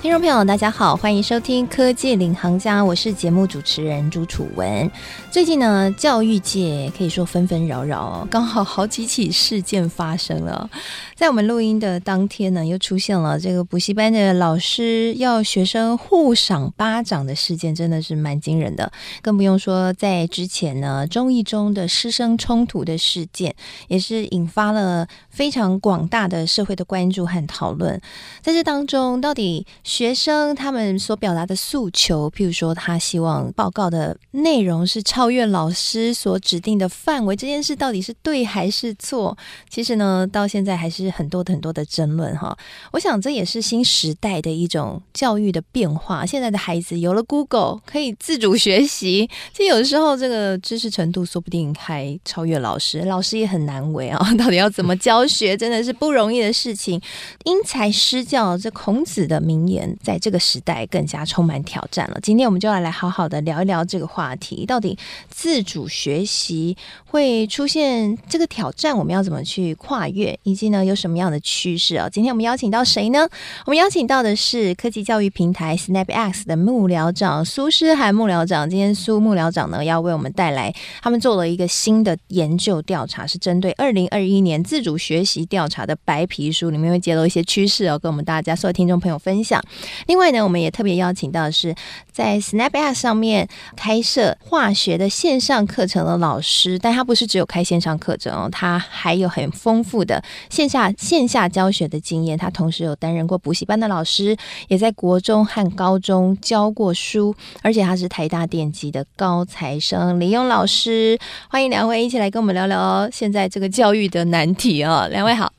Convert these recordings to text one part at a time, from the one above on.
听众朋友，大家好，欢迎收听《科技领航家》，我是节目主持人朱楚文。最近呢，教育界可以说纷纷扰扰，刚好好几起事件发生了。在我们录音的当天呢，又出现了这个补习班的老师要学生互赏巴掌的事件，真的是蛮惊人的。更不用说在之前呢，中一中的师生冲突的事件，也是引发了非常广大的社会的关注和讨论。在这当中，到底学生他们所表达的诉求，譬如说他希望报告的内容是超越老师所指定的范围，这件事到底是对还是错？其实呢，到现在还是。很多很多的争论哈，我想这也是新时代的一种教育的变化。现在的孩子有了 Google，可以自主学习，其实有时候这个知识程度说不定还超越老师，老师也很难为啊。到底要怎么教学，真的是不容易的事情。因材施教，这孔子的名言，在这个时代更加充满挑战了。今天我们就要来好好的聊一聊这个话题，到底自主学习会出现这个挑战，我们要怎么去跨越，以及呢有。什么样的趋势啊？今天我们邀请到谁呢？我们邀请到的是科技教育平台 SnapX 的幕僚长苏诗涵幕僚长。今天苏幕僚长呢，要为我们带来他们做了一个新的研究调查，是针对二零二一年自主学习调查的白皮书，里面会揭露一些趋势哦，跟我们大家所有听众朋友分享。另外呢，我们也特别邀请到的是在 SnapX 上面开设化学的线上课程的老师，但他不是只有开线上课程哦，他还有很丰富的线下。线下教学的经验，他同时有担任过补习班的老师，也在国中和高中教过书，而且他是台大电机的高材生李勇老师。欢迎两位一起来跟我们聊聊现在这个教育的难题哦。两位好，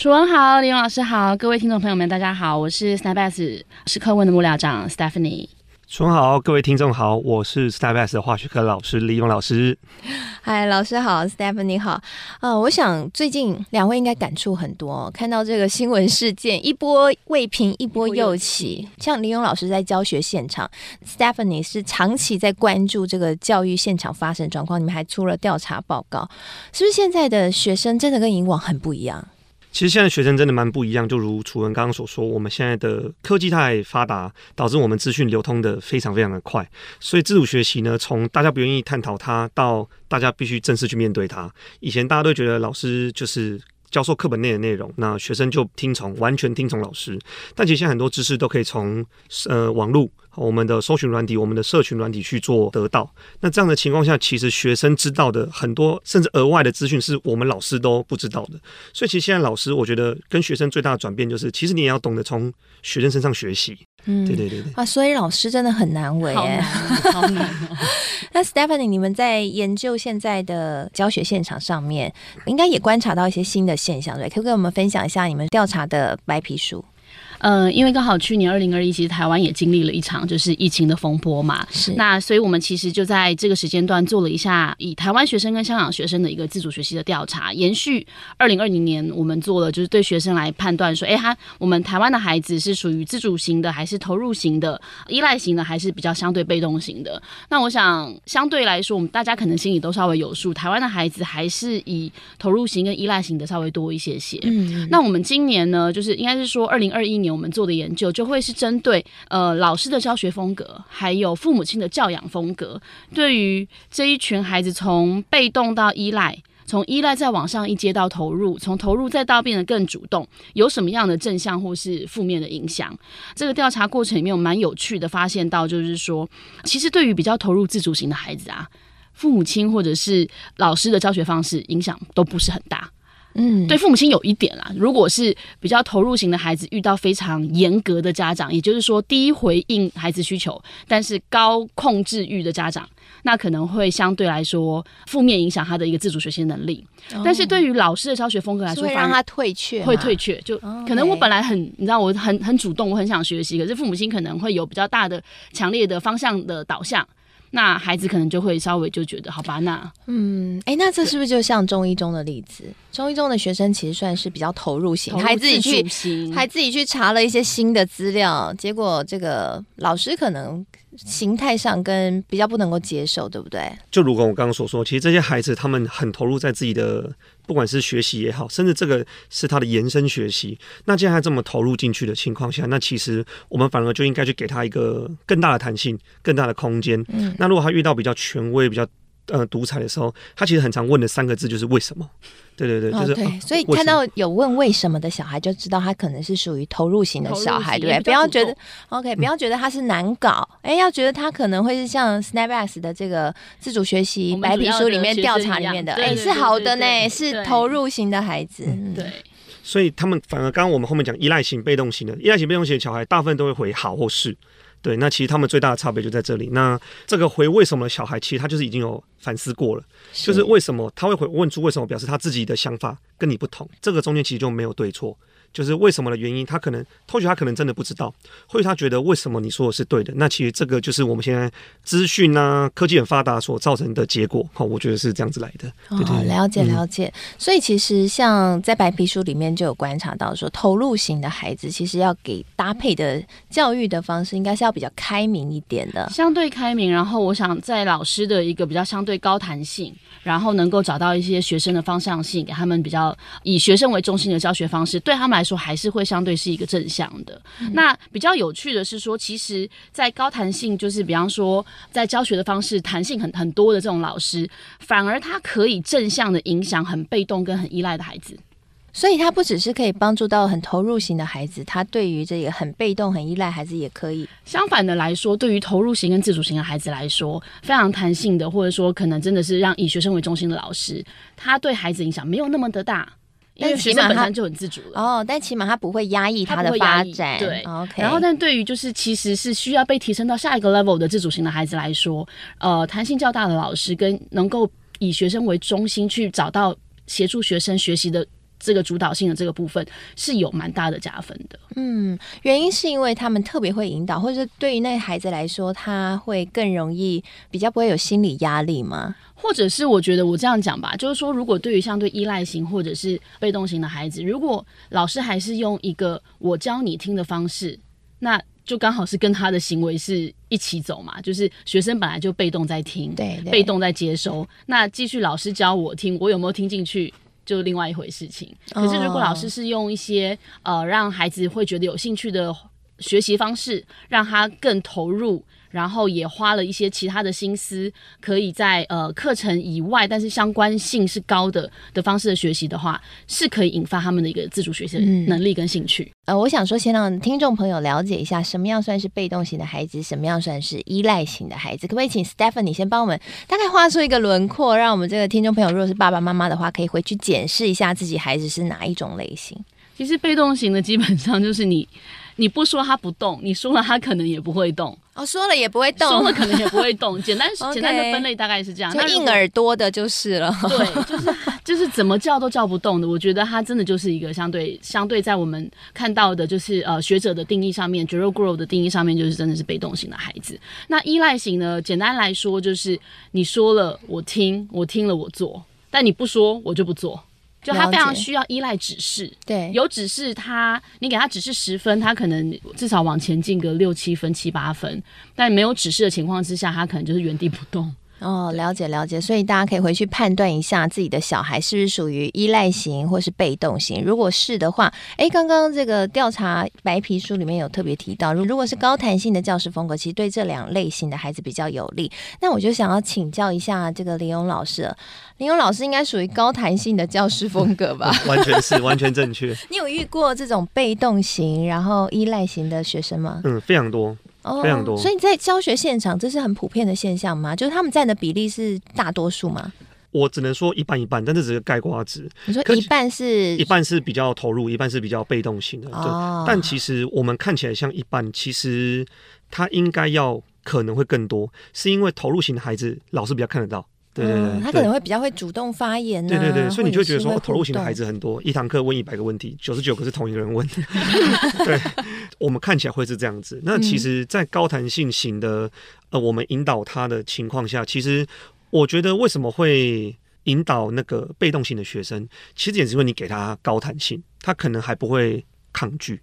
楚文好，李勇老师好，各位听众朋友们大家好，我是 s n a p s 是科问的幕僚长 Stephanie。楚文好，各位听众好，我是 s n a p s 的化学科老师李勇老师。嗨，老师好，Stephanie 好。呃，我想最近两位应该感触很多，看到这个新闻事件一波未平一波又起。像李勇老师在教学现场，Stephanie 是长期在关注这个教育现场发生状况，你们还出了调查报告，是不是现在的学生真的跟以往很不一样？其实现在学生真的蛮不一样，就如楚文刚刚所说，我们现在的科技太发达，导致我们资讯流通的非常非常的快，所以自主学习呢，从大家不愿意探讨它，到大家必须正式去面对它。以前大家都觉得老师就是。教授课本内的内容，那学生就听从，完全听从老师。但其实现在很多知识都可以从呃网络、我们的搜寻软体、我们的社群软体去做得到。那这样的情况下，其实学生知道的很多，甚至额外的资讯，是我们老师都不知道的。所以其实现在老师，我觉得跟学生最大的转变就是，其实你也要懂得从学生身上学习。嗯，对对对对。啊，所以老师真的很难为，好难，好难哦。那 Stephanie，你们在研究现在的教学现场上面，应该也观察到一些新的现象，对？可不可以跟我们分享一下你们调查的白皮书？呃，因为刚好去年二零二一，其实台湾也经历了一场就是疫情的风波嘛。是。那所以我们其实就在这个时间段做了一下以台湾学生跟香港学生的一个自主学习的调查，延续二零二零年我们做了就是对学生来判断说，哎，他我们台湾的孩子是属于自主型的，还是投入型的、依赖型的，还是比较相对被动型的？那我想相对来说，我们大家可能心里都稍微有数，台湾的孩子还是以投入型跟依赖型的稍微多一些些。嗯。那我们今年呢，就是应该是说二零二二一年。我们做的研究就会是针对呃老师的教学风格，还有父母亲的教养风格，对于这一群孩子从被动到依赖，从依赖再往上一阶到投入，从投入再到变得更主动，有什么样的正向或是负面的影响？这个调查过程里面我蛮有趣的发现到，就是说，其实对于比较投入自主型的孩子啊，父母亲或者是老师的教学方式影响都不是很大。嗯，对父母亲有一点啦，如果是比较投入型的孩子，遇到非常严格的家长，也就是说低回应孩子需求，但是高控制欲的家长，那可能会相对来说负面影响他的一个自主学习能力。哦、但是对于老师的教学风格来说，会让他退却，会退却。就可能我本来很，你知道，我很很主动，我很想学习，可是父母亲可能会有比较大的、强烈的方向的导向。那孩子可能就会稍微就觉得，好吧，那嗯，哎、欸，那这是不是就像中一中的例子？中一中的学生其实算是比较投入型，还自己去，还自己去查了一些新的资料，结果这个老师可能形态上跟比较不能够接受，对不对？就如果我刚刚所说，其实这些孩子他们很投入在自己的。不管是学习也好，甚至这个是他的延伸学习，那既然他这么投入进去的情况下，那其实我们反而就应该去给他一个更大的弹性、更大的空间。嗯，那如果他遇到比较权威、比较呃独裁的时候，他其实很常问的三个字就是为什么？对对对，就是、哦、对。所以看到有问为什么的小孩，就知道他可能是属于投入型的小孩，对不对？不要觉得 OK，不要觉得他是难搞，哎、嗯，要觉得他可能会是像 SnapX 的这个自主学习白皮书里面调查里面的，哎，是好的呢，是投入型的孩子。嗯、对。所以他们反而刚刚我们后面讲依赖型、被动型的，依赖型、被动型的小孩，大部分都会回好或是。对，那其实他们最大的差别就在这里。那这个回为什么的小孩，其实他就是已经有反思过了，是就是为什么他会回问出为什么，表示他自己的想法跟你不同。这个中间其实就没有对错。就是为什么的原因，他可能或许他可能真的不知道，或许他觉得为什么你说的是对的。那其实这个就是我们现在资讯啊、科技很发达所造成的结果。好，我觉得是这样子来的。哦，对对对，了解了解。嗯。所以其实像在白皮书里面就有观察到说，投入型的孩子其实要给搭配的教育的方式，应该是要比较开明一点的，相对开明。然后我想在老师的一个比较相对高弹性，然后能够找到一些学生的方向性，给他们比较以学生为中心的教学方式，对他们来说还是会相对是一个正向的。嗯。那比较有趣的是说，其实，在高弹性，就是比方说在教学的方式弹性很很多的这种老师，反而他可以正向的影响很被动跟很依赖的孩子。所以，他不只是可以帮助到很投入型的孩子，他对于这个很被动、很依赖孩子也可以。相反的来说，对于投入型跟自主型的孩子来说，非常弹性的，或者说可能真的是让以学生为中心的老师，他对孩子影响没有那么的大。因为起码本身就很自主了哦，但起码他不会压抑他的发展，对，OK。然后，但对于就是其实是需要被提升到下一个 level 的自主型的孩子来说，呃，弹性较大的老师跟能够以学生为中心去找到协助学生学习的。这个主导性的这个部分是有蛮大的加分的。嗯，原因是因为他们特别会引导，或者是对于那孩子来说，他会更容易比较不会有心理压力吗？或者是我觉得我这样讲吧，就是说，如果对于相对依赖型或者是被动型的孩子，如果老师还是用一个我教你听的方式，那就刚好是跟他的行为是一起走嘛。就是学生本来就被动在听，对，对，被动在接收，那继续老师教我听，我有没有听进去？就另外一回事情。可是如果老师是用一些、哦、呃让孩子会觉得有兴趣的学习方式，让他更投入。然后也花了一些其他的心思，可以在呃课程以外，但是相关性是高的的方式的学习的话，是可以引发他们的一个自主学习的能力跟兴趣。嗯、呃，我想说，先让听众朋友了解一下，什么样算是被动型的孩子，什么样算是依赖型的孩子。可不可以请 Stephanie 先帮我们大概画出一个轮廓，让我们这个听众朋友，如果是爸爸妈妈的话，可以回去检视一下自己孩子是哪一种类型。其实被动型的基本上就是你。你不说他不动，你说了他可能也不会动。哦，说了也不会动，说了可能也不会动。简单简单的分类大概是这样，就硬耳朵的就是了。对，就是就是怎么叫都叫不动的。我觉得他真的就是一个相对相对在我们看到的，就是呃学者的定义上面，Jerome Grove 的定义上面，就是真的是被动型的孩子。那依赖型呢？简单来说就是你说了我听，我听了我做，但你不说我就不做。就他非常需要依赖指示，对，有指示他，你给他指示十分，他可能至少往前进个六七分、七八分，但没有指示的情况之下，他可能就是原地不动。哦，了解了解，所以大家可以回去判断一下自己的小孩是不是属于依赖型或是被动型。如果是的话，哎，刚刚这个调查白皮书里面有特别提到，如果是高弹性的教师风格，其实对这两类型的孩子比较有利。那我就想要请教一下这个林勇老师了，林勇老师应该属于高弹性的教师风格吧？完全是，完全正确。你有遇过这种被动型然后依赖型的学生吗？嗯，非常多。哦，非常多。所以在教学现场，这是很普遍的现象吗？就是他们占的比例是大多数吗？我只能说一半一半，但这只是个概括值。你说一半是一半是比较投入，一半是比较被动型的。哦，对。但其实我们看起来像一半，其实他应该要可能会更多，是因为投入型的孩子老师比较看得到。对对对，嗯，他可能会比较会主动发言，啊。对对对，所以你就会觉得说，投入型的孩子很多，一堂课问一百个问题，九十九个是同一个人问。对，我们看起来会是这样子。那其实，在高弹性型的呃，我们引导他的情况下，其实我觉得为什么会引导那个被动型的学生，其实也是因为你给他高弹性，他可能还不会抗拒。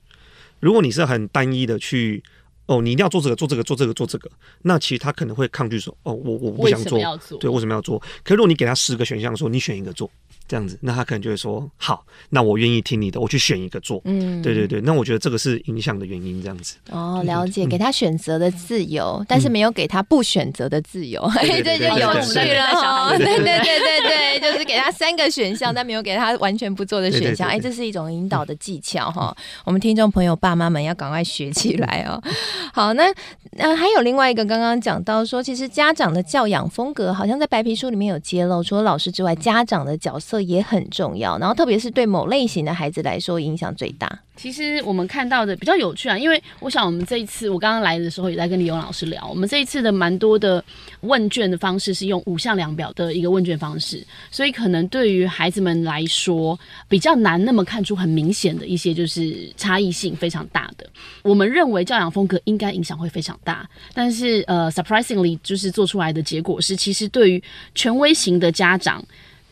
如果你是很单一的去。哦，你一定要做这个，做这个，做这个，做这个。那其实他可能会抗拒说：“哦，我我不想做。”对，为什么要做？可是如果你给他十个选项，说你选一个做。这样子，那他可能就会说好，那我愿意听你的，我去选一个做。嗯，对对对，那我觉得这个是影响的原因，这样子。哦，了解，给他选择的自由，但是没有给他不选择的自由，这就有趣了。对对对对对，就是给他三个选项，但没有给他完全不做的选项。哎，这是一种引导的技巧哈。我们听众朋友、爸妈们要赶快学起来哦。好，那那还有另外一个，刚刚讲到说，其实家长的教养风格，好像在白皮书里面有揭露，除了老师之外，家长的角色。也很重要，然后特别是对某类型的孩子来说，影响最大。其实我们看到的比较有趣啊，因为我想我们这一次我刚刚来的时候也在跟李勇老师聊，我们这一次的蛮多的问卷的方式是用五项量表的一个问卷方式，所以可能对于孩子们来说比较难那么看出很明显的一些就是差异性非常大的。我们认为教养风格应该影响会非常大，但是呃，surprisingly 就是做出来的结果是，其实对于权威型的家长。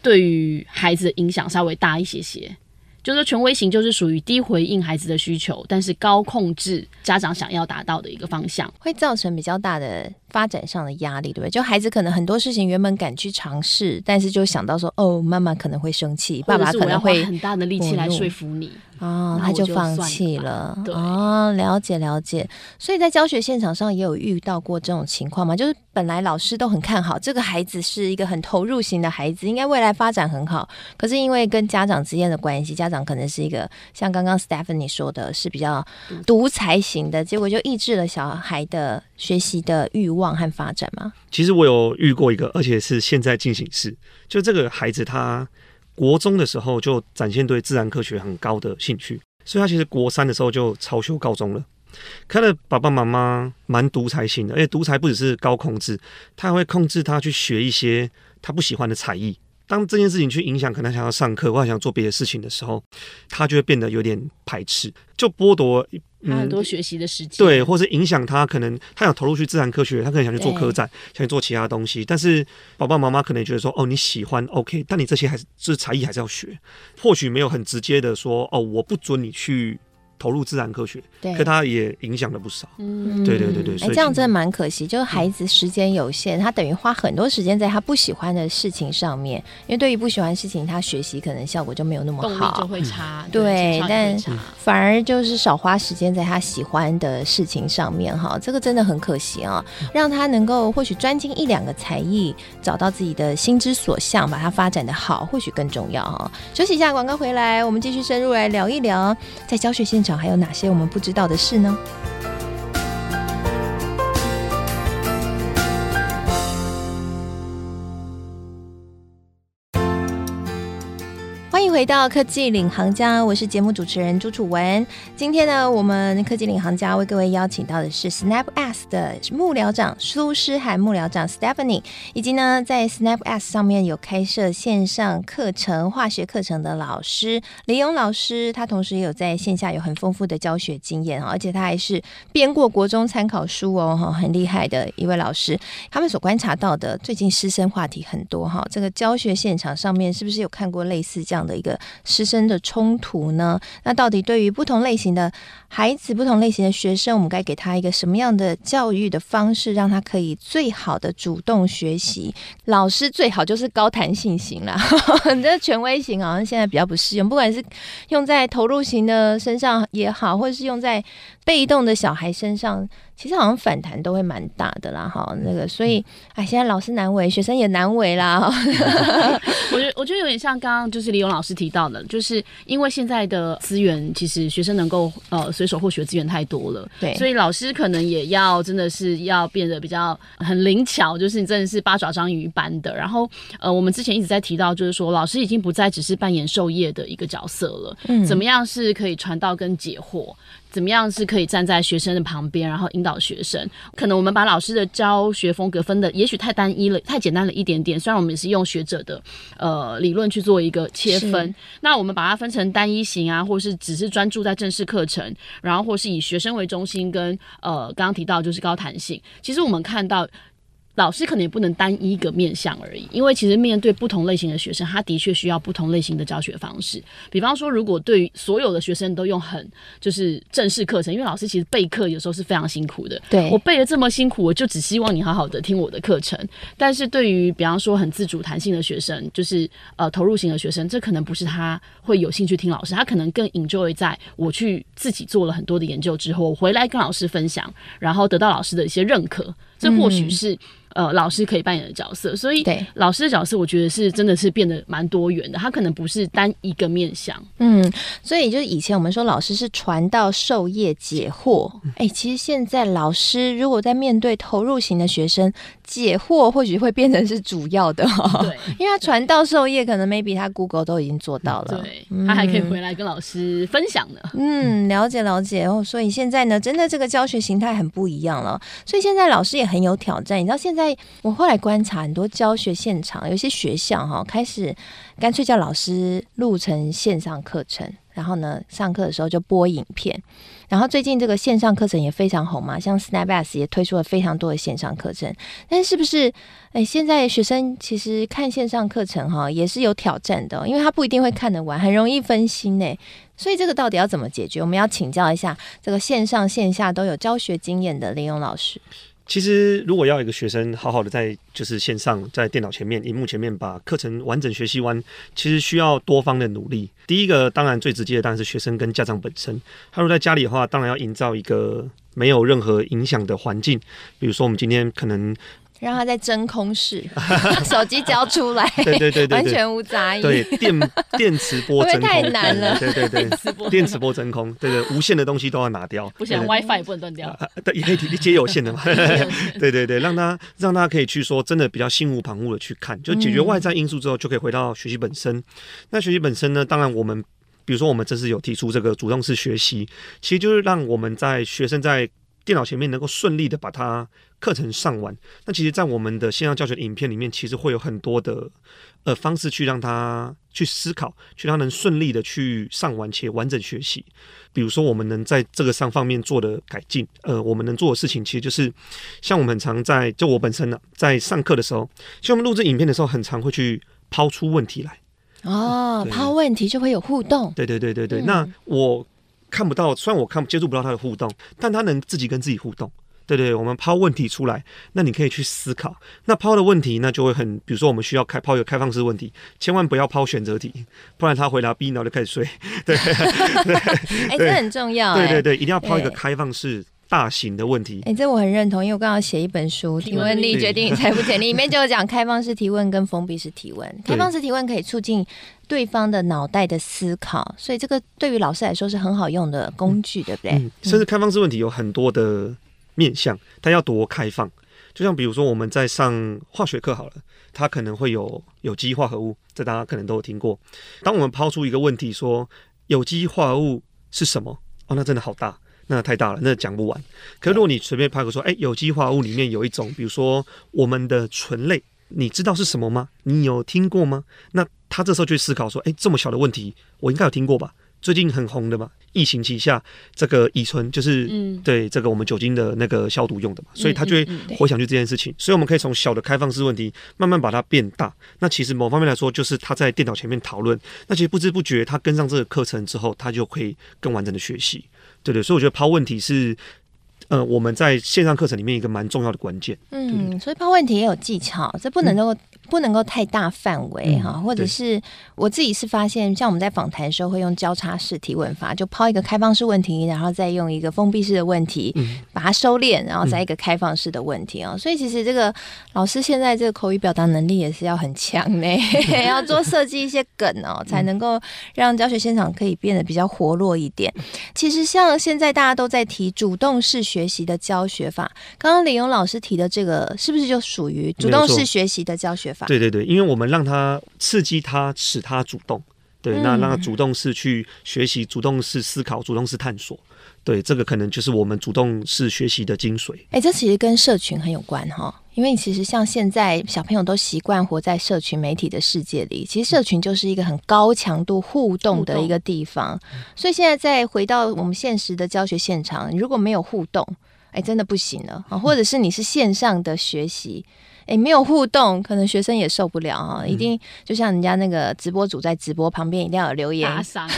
对于孩子的影响稍微大一些些，就是权威型，就是属于低回应孩子的需求，但是高控制家长想要达到的一个方向，会造成比较大的发展上的压力，对不对？就孩子可能很多事情原本敢去尝试，但是就想到说，哦，妈妈可能会生气，爸爸可能会很大的力气来说服你。哦，他就放弃了。对哦，了解了解。所以在教学现场上也有遇到过这种情况吗？就是本来老师都很看好这个孩子是一个很投入型的孩子，应该未来发展很好。可是因为跟家长之间的关系，家长可能是一个像刚刚 Stephanie 说的是比较独裁型的，结果就抑制了小孩的学习的欲望和发展吗？其实我有遇过一个，而且是现在进行式，就这个孩子他。国中的时候就展现对自然科学很高的兴趣，所以他其实国三的时候就超修高中了。他的爸爸妈妈蛮独裁型的，而且独裁不只是高控制，他还会控制他去学一些他不喜欢的才艺。当这件事情去影响可能想要上课或者想做别的事情的时候，他就会变得有点排斥，就剥夺。他很多学习的时间、嗯，对，或是影响他，可能他想投入去自然科学，他可能想去做科展，想去做其他东西。但是爸爸妈妈可能觉得说，哦，你喜欢，OK，但你这些还是就是才艺还是要学，或许没有很直接的说，哦，我不准你去。投入自然科学，对，可他也影响了不少。嗯，对对对对，哎，这样真的蛮可惜。就是孩子时间有限，他等于花很多时间在他不喜欢的事情上面。因为对于不喜欢的事情，他学习可能效果就没有那么好，就会差。对，但反而就是少花时间在他喜欢的事情上面哈。这个真的很可惜啊，让他能够或许专精一两个才艺，找到自己的心之所向，把它发展的好，或许更重要哈。休息一下，广告回来，我们继续深入来聊一聊在教学现场还有哪些我们不知道的事呢？回到科技领航家，我是节目主持人朱楚文。今天呢，我们科技领航家为各位邀请到的是 Snap S 的幕僚长苏诗涵幕僚长 Stephanie，以及呢在 Snap S 上面有开设线上课程化学课程的老师李勇老师，他同时也有在线下有很丰富的教学经验，而且他还是编过国中参考书哦，哈，很厉害的一位老师。他们所观察到的最近师生话题很多哈，这个教学现场上面是不是有看过类似这样的一个？师生的冲突呢？那到底对于不同类型的孩子、不同类型的学生，我们该给他一个什么样的教育的方式，让他可以最好的主动学习？老师最好就是高弹性型啦，这权威型好像现在比较不适用，不管是用在投入型的身上也好，或者是用在被动的小孩身上。其实好像反弹都会蛮大的啦，哈，那个所以，哎，现在老师难为，学生也难为啦。我觉得我觉得有点像刚刚就是李勇老师提到的，就是因为现在的资源，其实学生能够呃随手获取的资源太多了，对，所以老师可能也要真的是要变得比较很灵巧，就是你真的是八爪章鱼般的。然后呃，我们之前一直在提到，就是说老师已经不再只是扮演授业的一个角色了，嗯，怎么样是可以传道跟解惑？怎么样是可以站在学生的旁边，然后引导学生？可能我们把老师的教学风格分的也许太单一了，太简单了一点点。虽然我们也是用学者的呃理论去做一个切分，那我们把它分成单一型啊，或是只是专注在正式课程，然后或是以学生为中心跟，跟呃刚刚提到就是高弹性。其实我们看到。老师可能也不能单一一个面向而已，因为其实面对不同类型的学生，他的确需要不同类型的教学方式。比方说，如果对于所有的学生都用很就是正式课程，因为老师其实备课有时候是非常辛苦的。对，我备的这么辛苦，我就只希望你好好的听我的课程。但是对于比方说很自主弹性的学生，就是呃投入型的学生，这可能不是他会有兴趣听老师，他可能更 enjoy 在我去自己做了很多的研究之后，我回来跟老师分享，然后得到老师的一些认可。这或许是。嗯呃，老师可以扮演的角色，所以对老师的角色，我觉得是真的是变得蛮多元的。他可能不是单一个面向，嗯，所以就是以前我们说老师是传道授业解惑，哎、欸，其实现在老师如果在面对投入型的学生，解惑或许会变成是主要的，对，因为他传道授业可能 maybe 他 Google 都已经做到了，对，他还可以回来跟老师分享呢。嗯，了解了解哦，所以现在呢，真的这个教学形态很不一样了，所以现在老师也很有挑战。你知道现在。我后来观察很多教学现场，有些学校哈开始干脆叫老师录成线上课程，然后呢上课的时候就播影片。然后最近这个线上课程也非常红嘛，像 snapbas 也推出了非常多的线上课程。但是是不是哎，现在学生其实看线上课程哈也是有挑战的，因为他不一定会看得完，很容易分心呢。所以这个到底要怎么解决？我们要请教一下这个线上线下都有教学经验的林勇老师。其实，如果要一个学生好好的在就是线上，在电脑前面、荧幕前面把课程完整学习完，其实需要多方的努力。第一个，当然最直接的当然是学生跟家长本身。他如果在家里的话，当然要营造一个没有任何影响的环境。比如说，我们今天可能。让他在真空室，手机交出来，对对对对，完全无杂音。对，电电磁波 真空，太难了。对对对，电磁波真空，对对，无线的东西都要拿掉。不行，WiFi 也不能断掉。对，也可以接有线的嘛。对对对，让他让他可以去说，真的比较心无旁骛的去看，就解决外在因素之后，就可以回到学习本身。那学习本身呢？当然，我们比如说，我们这次有提出这个主动式学习，其实就是让我们在学生在。电脑前面能够顺利的把它课程上完，那其实，在我们的线上教学的影片里面，其实会有很多的呃方式去让他去思考，去让他能顺利的去上完且完整学习。比如说，我们能在这个上方面做的改进，呃，我们能做的事情，其实就是像我们很常在，就我本身呢，在上课的时候，像我们录制影片的时候，很常会去抛出问题来。哦，抛问题就会有互动。对对对对对，嗯、那我。看不到，虽然我看接触不到他的互动，但他能自己跟自己互动。对对，我们抛问题出来，那你可以去思考。那抛的问题，那就会很，比如说我们需要开抛一个开放式问题，千万不要抛选择题，不然他回答 B，然后就开始睡。对，哎，这很重要。对对对，一定要抛一个开放式。大型的问题，哎、欸，这我很认同，因为我刚刚写一本书《提问力决定你财富潜力》，里面就有讲开放式提问跟封闭式提问。开放式提问可以促进对方的脑袋的思考，所以这个对于老师来说是很好用的工具，对不对？嗯，甚至开放式问题有很多的面向，它要多开放。就像比如说我们在上化学课好了，它可能会有有机化合物，这大家可能都有听过。当我们抛出一个问题说有机化合物是什么？哦，那真的好大。那太大了，那讲不完。可如果你随便拍个说，哎、欸，有机化合物里面有一种，比如说我们的醇类，你知道是什么吗？你有听过吗？那他这时候就思考说，哎、欸，这么小的问题，我应该有听过吧？最近很红的嘛，疫情期下，这个乙醇就是嗯，对这个我们酒精的那个消毒用的嘛，所以他就会回想去这件事情。所以我们可以从小的开放式问题慢慢把它变大。那其实某方面来说，就是他在电脑前面讨论，那其实不知不觉他跟上这个课程之后，他就可以更完整的学习。对对，所以我觉得抛问题是，呃，我们在线上课程里面一个蛮重要的关键。嗯，所以抛问题也有技巧，这不能够不能够太大范围哈，嗯、或者是我自己是发现，像我们在访谈的时候会用交叉式提问法，就抛一个开放式问题，然后再用一个封闭式的问题，嗯、把它收敛，然后再一个开放式的问题啊。嗯、所以其实这个老师现在这个口语表达能力也是要很强呢，要多设计一些梗哦，才能够让教学现场可以变得比较活络一点。其实像现在大家都在提主动式学习的教学法，刚刚李勇老师提的这个是不是就属于主动式学习的教学法？对对对，因为我们让他刺激他，使他主动，对，那让他主动式去学习，主动式思考，主动式探索，对，这个可能就是我们主动式学习的精髓。哎，这其实跟社群很有关哈，因为其实像现在小朋友都习惯活在社群媒体的世界里，其实社群就是一个很高强度互动的一个地方，所以现在再回到我们现实的教学现场，如果没有互动，哎，真的不行了啊，或者是你是线上的学习。哎，没有互动，可能学生也受不了啊！一定就像人家那个直播主在直播旁边一定要有留言打赏、啊，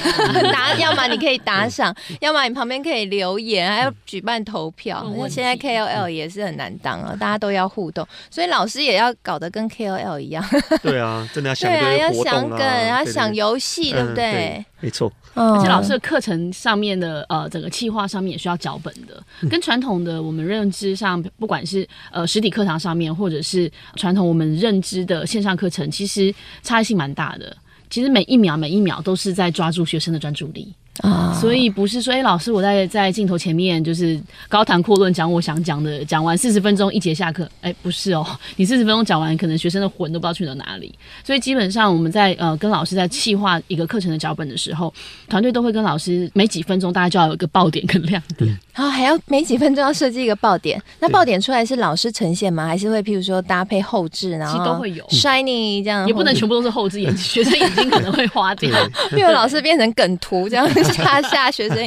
打 要么你可以打赏，要么你旁边可以留言，还要举办投票。那现在 KOL 也是很难当啊，大家都要互动，所以老师也要搞得跟 KOL 一样。对啊，真的要想对啊，要想梗，要想游戏，对不对？没错。而且老师的课程上面的呃整个计划上面也需要脚本的，跟传统的我们认知上，不管是呃实体课堂上面，或者是传统我们认知的线上课程，其实差异性蛮大的。其实每一秒每一秒都是在抓住学生的专注力。啊，所以不是说，哎、欸，老师我在在镜头前面就是高谈阔论讲我想讲的，讲完四十分钟一节下课，哎、欸，不是哦，你四十分钟讲完，可能学生的魂都不知道去了哪里。所以基本上我们在呃跟老师在细化一个课程的脚本的时候，团队都会跟老师每几分钟大概就要有一个爆点跟亮点，然后还要每几分钟要设计一个爆点。那爆点出来是老师呈现吗？还是会譬如说搭配后置，然后其实都会有 shiny 这样，也不能全部都是后置，眼学生眼睛可能会花掉，因为老师变成梗图这样吓吓学生。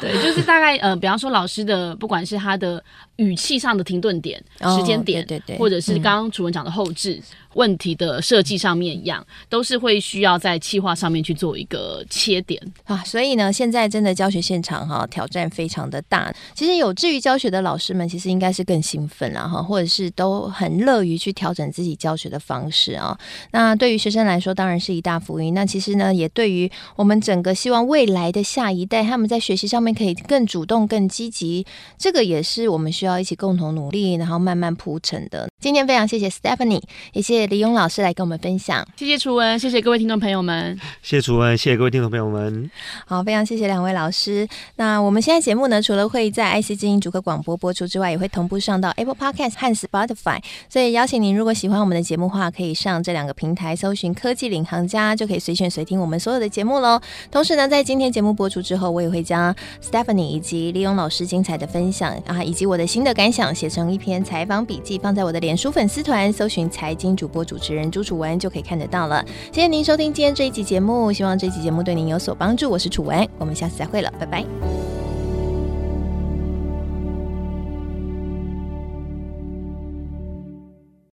对，就是大概呃，比方说老师的，不管是他的语气上的停顿点、时间点，对对，或者是刚刚楚文讲的后置。问题的设计上面一样，都是会需要在企划上面去做一个切点啊。所以呢，现在真的教学现场哈，挑战非常的大。其实有志于教学的老师们，其实应该是更兴奋了哈，或者是都很乐于去调整自己教学的方式啊。那对于学生来说，当然是一大福音。那其实呢，也对于我们整个希望未来的下一代，他们在学习上面可以更主动、更积极，这个也是我们需要一起共同努力，然后慢慢铺成的。今天非常谢谢 Stephanie，也谢谢。李勇老师来跟我们分享，谢谢楚文，谢谢各位听众朋友们，谢谢楚文，谢谢各位听众朋友们。好，非常谢谢两位老师。那我们现在节目呢，除了会在 IC 之音主客广播播出之外，也会同步上到 Apple Podcast 和 Spotify。所以邀请您，如果喜欢我们的节目的话，可以上这两个平台搜寻“科技领航家”，就可以随选随听我们所有的节目喽。同时呢，在今天节目播出之后，我也会将 Stephanie 以及李勇老师精彩的分享啊，以及我的新的感想写成一篇采访笔记，放在我的脸书粉丝团，搜寻“财经主播主持人朱楚文”就可以看得到了。谢谢您收听今天这一集节目，希望这一集节目对您有所帮助。我是楚文，我们下次再会了，拜拜。